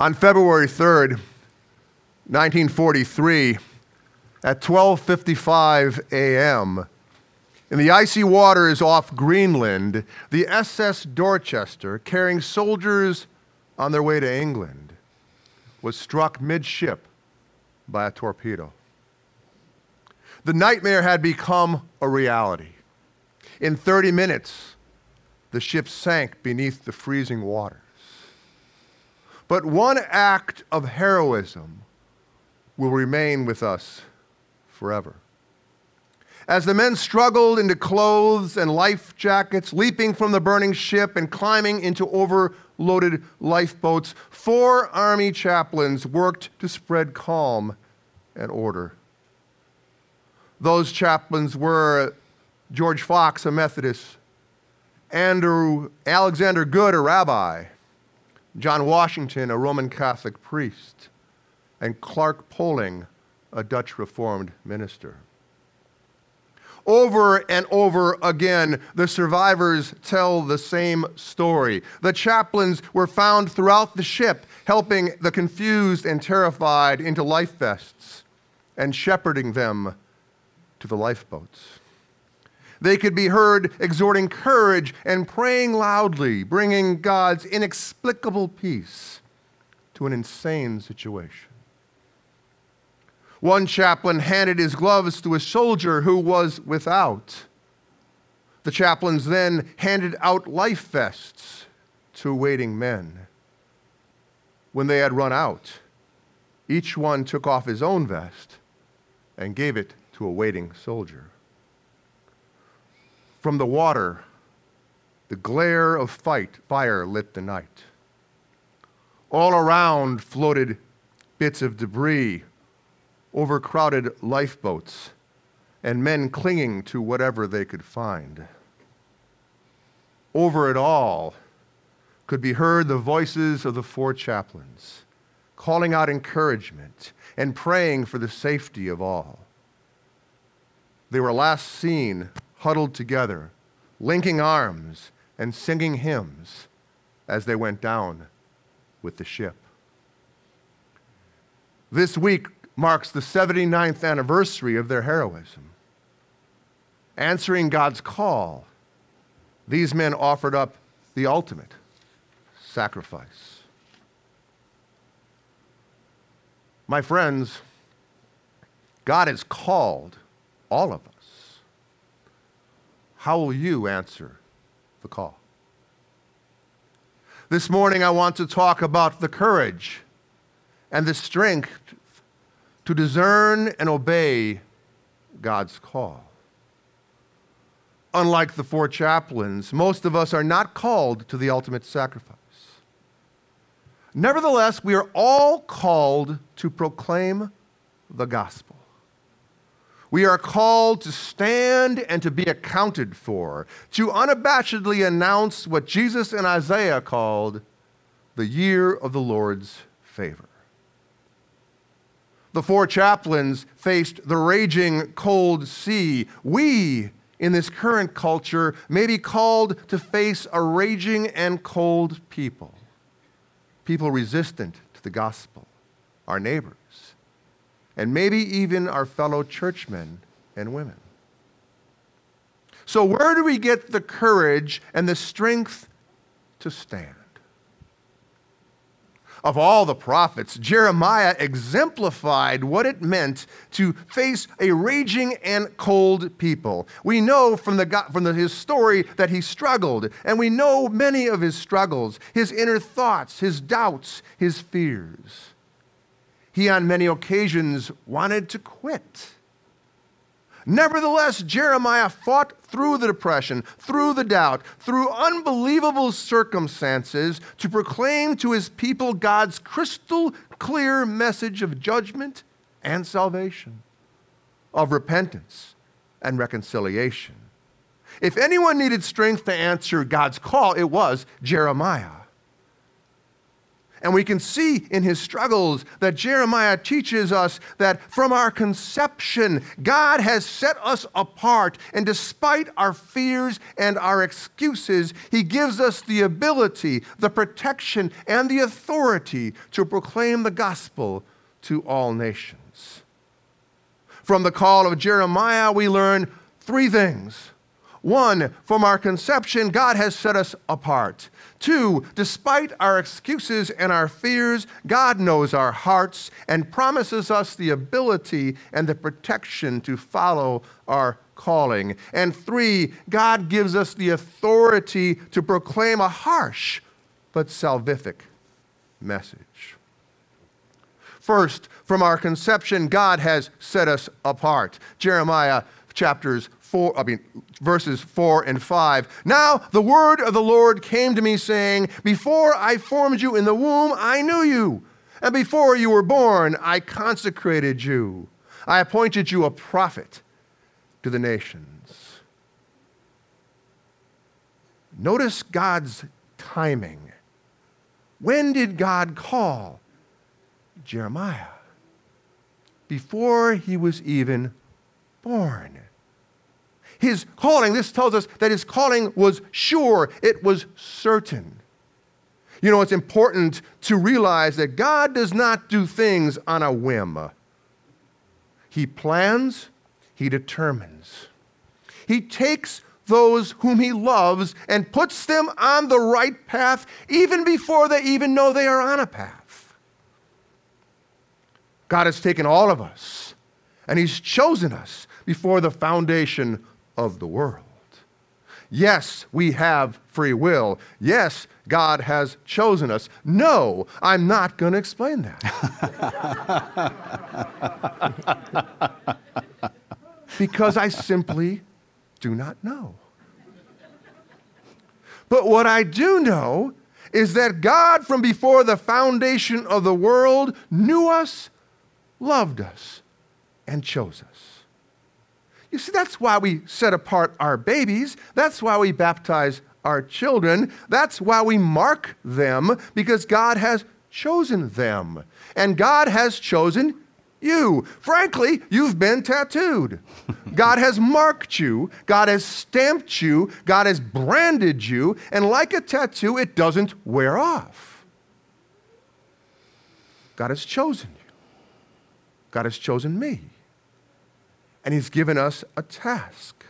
On February 3rd, 1943, at 12:55 a.m., in the icy waters off Greenland, the SS Dorchester, carrying soldiers on their way to England, was struck midship by a torpedo. The nightmare had become a reality. In 30 minutes, the ship sank beneath the freezing waters. But one act of heroism will remain with us forever. As the men struggled into clothes and life jackets, leaping from the burning ship and climbing into overloaded lifeboats, four Army chaplains worked to spread calm and order. Those chaplains were George Fox, a Methodist, Andrew Alexander Goode, a rabbi, John Washington, a Roman Catholic priest, and Clark Poling, a Dutch Reformed minister. Over and over again, the survivors tell the same story. The chaplains were found throughout the ship, helping the confused and terrified into life vests and shepherding them to the lifeboats. They could be heard exhorting courage and praying loudly, bringing God's inexplicable peace to an insane situation. One chaplain handed his gloves to a soldier who was without. The chaplains then handed out life vests to waiting men. When they had run out, each one took off his own vest and gave it to a waiting soldier. From the water, the glare of fight, fire lit the night. All around floated bits of debris, overcrowded lifeboats, and men clinging to whatever they could find. Over it all could be heard the voices of the four chaplains, calling out encouragement and praying for the safety of all. They were last seen huddled together, linking arms and singing hymns as they went down with the ship. This week marks the 79th anniversary of their heroism. Answering God's call, these men offered up the ultimate sacrifice. My friends, God has called all of us. How will you answer the call? This morning, I want to talk about the courage and the strength to discern and obey God's call. Unlike the four chaplains, most of us are not called to the ultimate sacrifice. Nevertheless, we are all called to proclaim the gospel. We are called to stand and to be accounted for, to unabashedly announce what Jesus and Isaiah called the year of the Lord's favor. The four chaplains faced the raging cold sea. We, in this current culture, may be called to face a raging and cold people, people resistant to the gospel, our neighbors and maybe even our fellow churchmen and women. So, where do we get the courage and the strength to stand? Of all the prophets, Jeremiah exemplified what it meant to face a raging and cold people. We know from, the, from the, his story that he struggled, and we know many of his struggles, his inner thoughts, his doubts, his fears. He, on many occasions, wanted to quit. Nevertheless, Jeremiah fought through the depression, through the doubt, through unbelievable circumstances to proclaim to his people God's crystal clear message of judgment and salvation, of repentance and reconciliation. If anyone needed strength to answer God's call, it was Jeremiah. And we can see in his struggles that Jeremiah teaches us that from our conception, God has set us apart. And despite our fears and our excuses, he gives us the ability, the protection, and the authority to proclaim the gospel to all nations. From the call of Jeremiah, we learn three things. One, from our conception, God has set us apart. Two, despite our excuses and our fears, God knows our hearts and promises us the ability and the protection to follow our calling. And three, God gives us the authority to proclaim a harsh but salvific message. First, from our conception, God has set us apart. Jeremiah chapters 4, I mean, verses 4 and 5. Now the word of the Lord came to me, saying, Before I formed you in the womb, I knew you. And before you were born, I consecrated you. I appointed you a prophet to the nations. Notice God's timing. When did God call Jeremiah? Before he was even born his calling, this tells us that his calling was sure, it was certain. You know, it's important to realize that God does not do things on a whim. He plans, He determines. He takes those whom He loves and puts them on the right path even before they even know they are on a path. God has taken all of us and He's chosen us before the foundation of the world. Yes, we have free will. Yes, God has chosen us. No, I'm not going to explain that. because I simply do not know. But what I do know is that God, from before the foundation of the world, knew us, loved us, and chose us. You see, that's why we set apart our babies. That's why we baptize our children. That's why we mark them, because God has chosen them. And God has chosen you. Frankly, you've been tattooed. God has marked you, God has stamped you, God has branded you, and like a tattoo, it doesn't wear off. God has chosen you, God has chosen me and He's given us a task.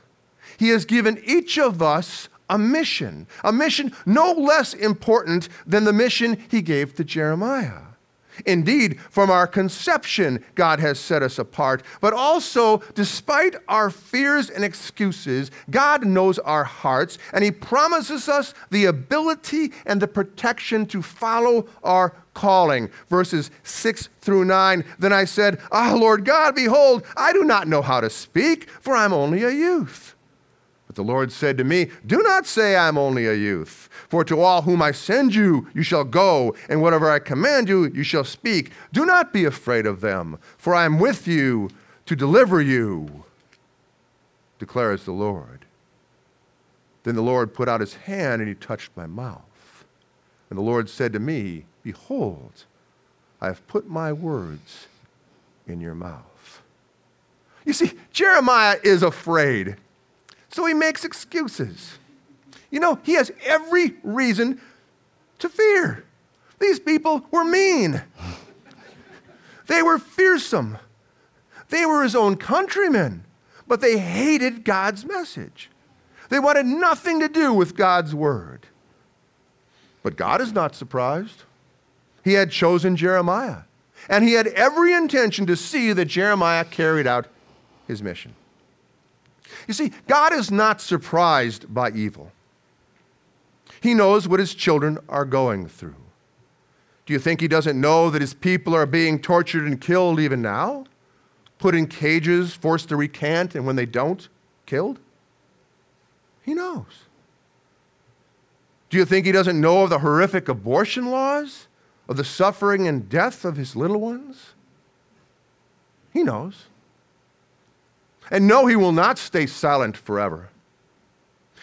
He has given each of us a mission, a mission no less important than the mission He gave to Jeremiah. Indeed, from our conception, God has set us apart. But also, despite our fears and excuses, God knows our hearts, and He promises us the ability and the protection to follow our calling. Verses 6 through 9. Then I said, Ah, Lord God, behold, I do not know how to speak, for I'm only a youth. But the Lord said to me, Do not say I'm only a youth, for to all whom I send you, you shall go, and whatever I command you, you shall speak. Do not be afraid of them, for I am with you to deliver you, declares the Lord. Then the Lord put out his hand and he touched my mouth. And the Lord said to me, Behold, I have put my words in your mouth. You see, Jeremiah is afraid, so he makes excuses. You know, he has every reason to fear. These people were mean, they were fearsome, they were his own countrymen, but they hated God's message. They wanted nothing to do with God's word. But God is not surprised. He had chosen Jeremiah, and he had every intention to see that Jeremiah carried out his mission. You see, God is not surprised by evil. He knows what his children are going through. Do you think he doesn't know that his people are being tortured and killed even now? Put in cages, forced to recant, and when they don't, killed? He knows. Do you think he doesn't know of the horrific abortion laws? Of the suffering and death of his little ones? He knows. And no, he will not stay silent forever.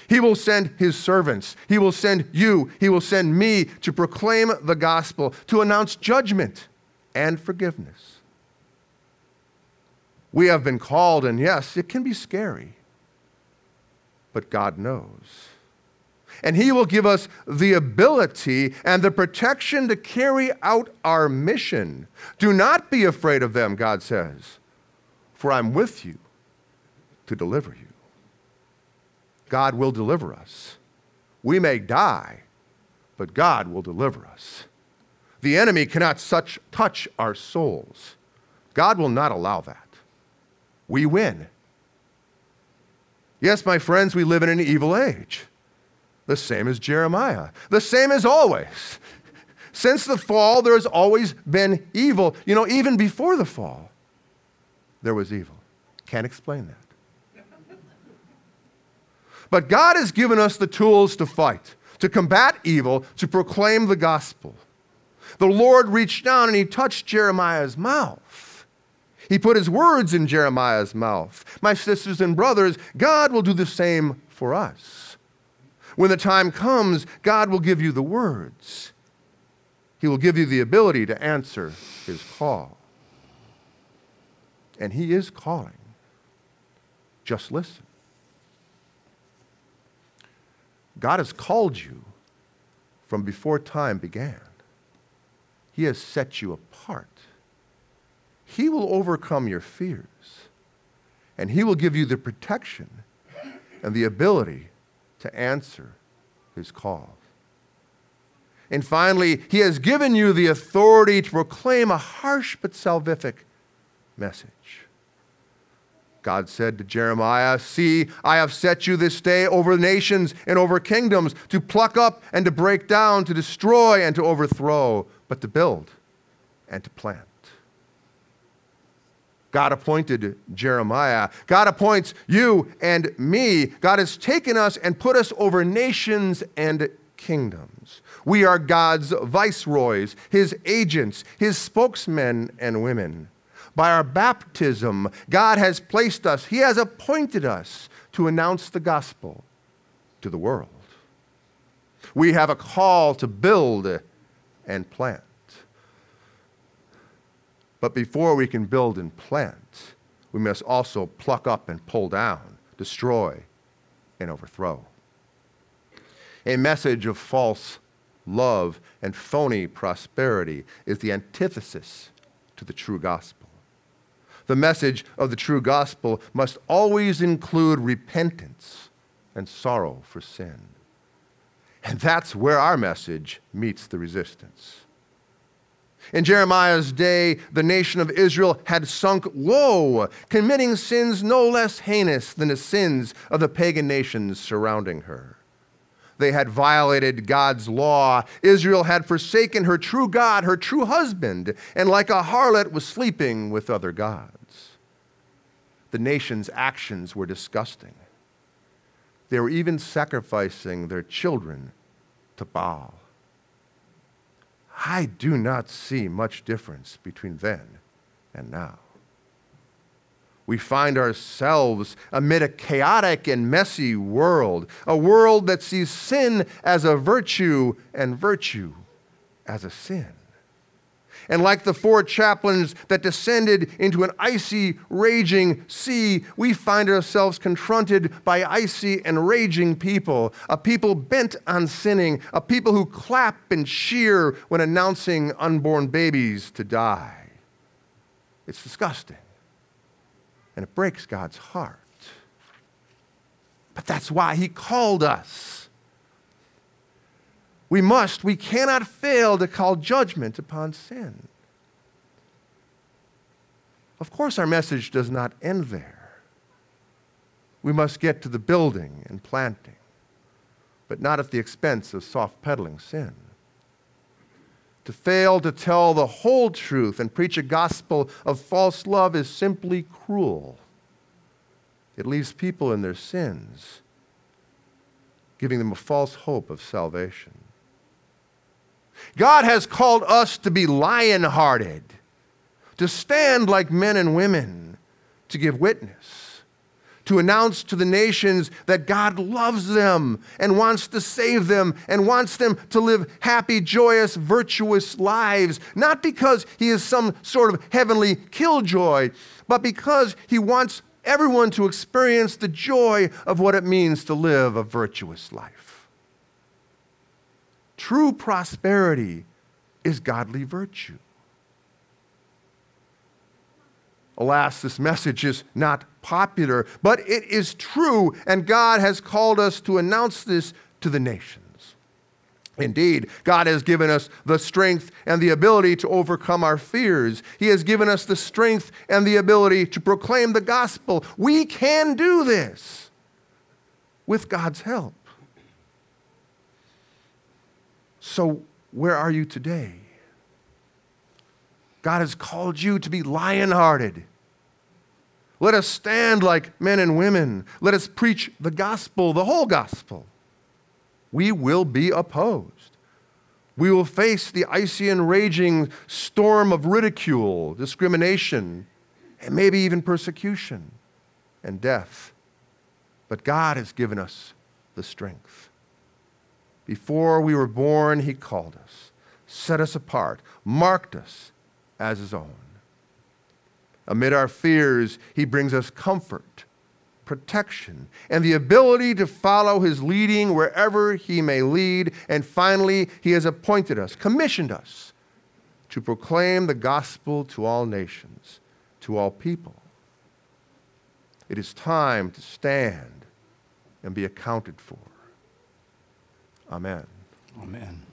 He will send his servants. He will send you. He will send me to proclaim the gospel, to announce judgment and forgiveness. We have been called, and yes, it can be scary, but God knows. And He will give us the ability and the protection to carry out our mission. Do not be afraid of them, God says, for I'm with you to deliver you. God will deliver us. We may die, but God will deliver us. The enemy cannot such touch our souls. God will not allow that. We win. Yes, my friends, we live in an evil age. The same as Jeremiah. The same as always. Since the fall, there has always been evil. You know, even before the fall, there was evil. Can't explain that. But God has given us the tools to fight, to combat evil, to proclaim the gospel. The Lord reached down and he touched Jeremiah's mouth. He put his words in Jeremiah's mouth. My sisters and brothers, God will do the same for us. When the time comes, God will give you the words. He will give you the ability to answer his call. And he is calling. Just listen. God has called you from before time began. He has set you apart. He will overcome your fears, and He will give you the protection and the ability to answer His call. And finally, He has given you the authority to proclaim a harsh but salvific message. God said to Jeremiah, See, I have set you this day over nations and over kingdoms to pluck up and to break down, to destroy and to overthrow, but to build and to plant. God appointed Jeremiah. God appoints you and me. God has taken us and put us over nations and kingdoms. We are God's viceroys, his agents, his spokesmen and women by our baptism, God has placed us, He has appointed us to announce the gospel to the world. We have a call to build and plant. But before we can build and plant, we must also pluck up and pull down, destroy and overthrow. A message of false love and phony prosperity is the antithesis to the true gospel the message of the true gospel must always include repentance and sorrow for sin. And that's where our message meets the resistance. In Jeremiah's day, the nation of Israel had sunk low, committing sins no less heinous than the sins of the pagan nations surrounding her. They had violated God's law. Israel had forsaken her true God, her true husband, and like a harlot was sleeping with other gods the nation's actions were disgusting. They were even sacrificing their children to Baal. I do not see much difference between then and now. We find ourselves amid a chaotic and messy world, a world that sees sin as a virtue and virtue as a sin. And like the four chaplains that descended into an icy, raging sea, we find ourselves confronted by icy and raging people, a people bent on sinning, a people who clap and cheer when announcing unborn babies to die. It's disgusting. And it breaks God's heart. But that's why He called us. We must, we cannot fail to call judgment upon sin. Of course, our message does not end there. We must get to the building and planting, but not at the expense of soft peddling sin. To fail to tell the whole truth and preach a gospel of false love is simply cruel. It leaves people in their sins, giving them a false hope of salvation. God has called us to be lion hearted, to stand like men and women, to give witness, to announce to the nations that God loves them and wants to save them and wants them to live happy, joyous, virtuous lives, not because he is some sort of heavenly killjoy, but because he wants everyone to experience the joy of what it means to live a virtuous life. True prosperity is godly virtue. Alas, this message is not popular, but it is true, and God has called us to announce this to the nations. Indeed, God has given us the strength and the ability to overcome our fears. He has given us the strength and the ability to proclaim the gospel. We can do this with God's help. So, where are you today? God has called you to be lion hearted. Let us stand like men and women. Let us preach the gospel, the whole gospel. We will be opposed. We will face the icy and raging storm of ridicule, discrimination, and maybe even persecution and death. But God has given us the strength. Before we were born, He called us, set us apart, marked us as His own. Amid our fears, He brings us comfort, protection, and the ability to follow His leading wherever He may lead. And finally, He has appointed us, commissioned us to proclaim the gospel to all nations, to all people. It is time to stand and be accounted for. Amen. Amen.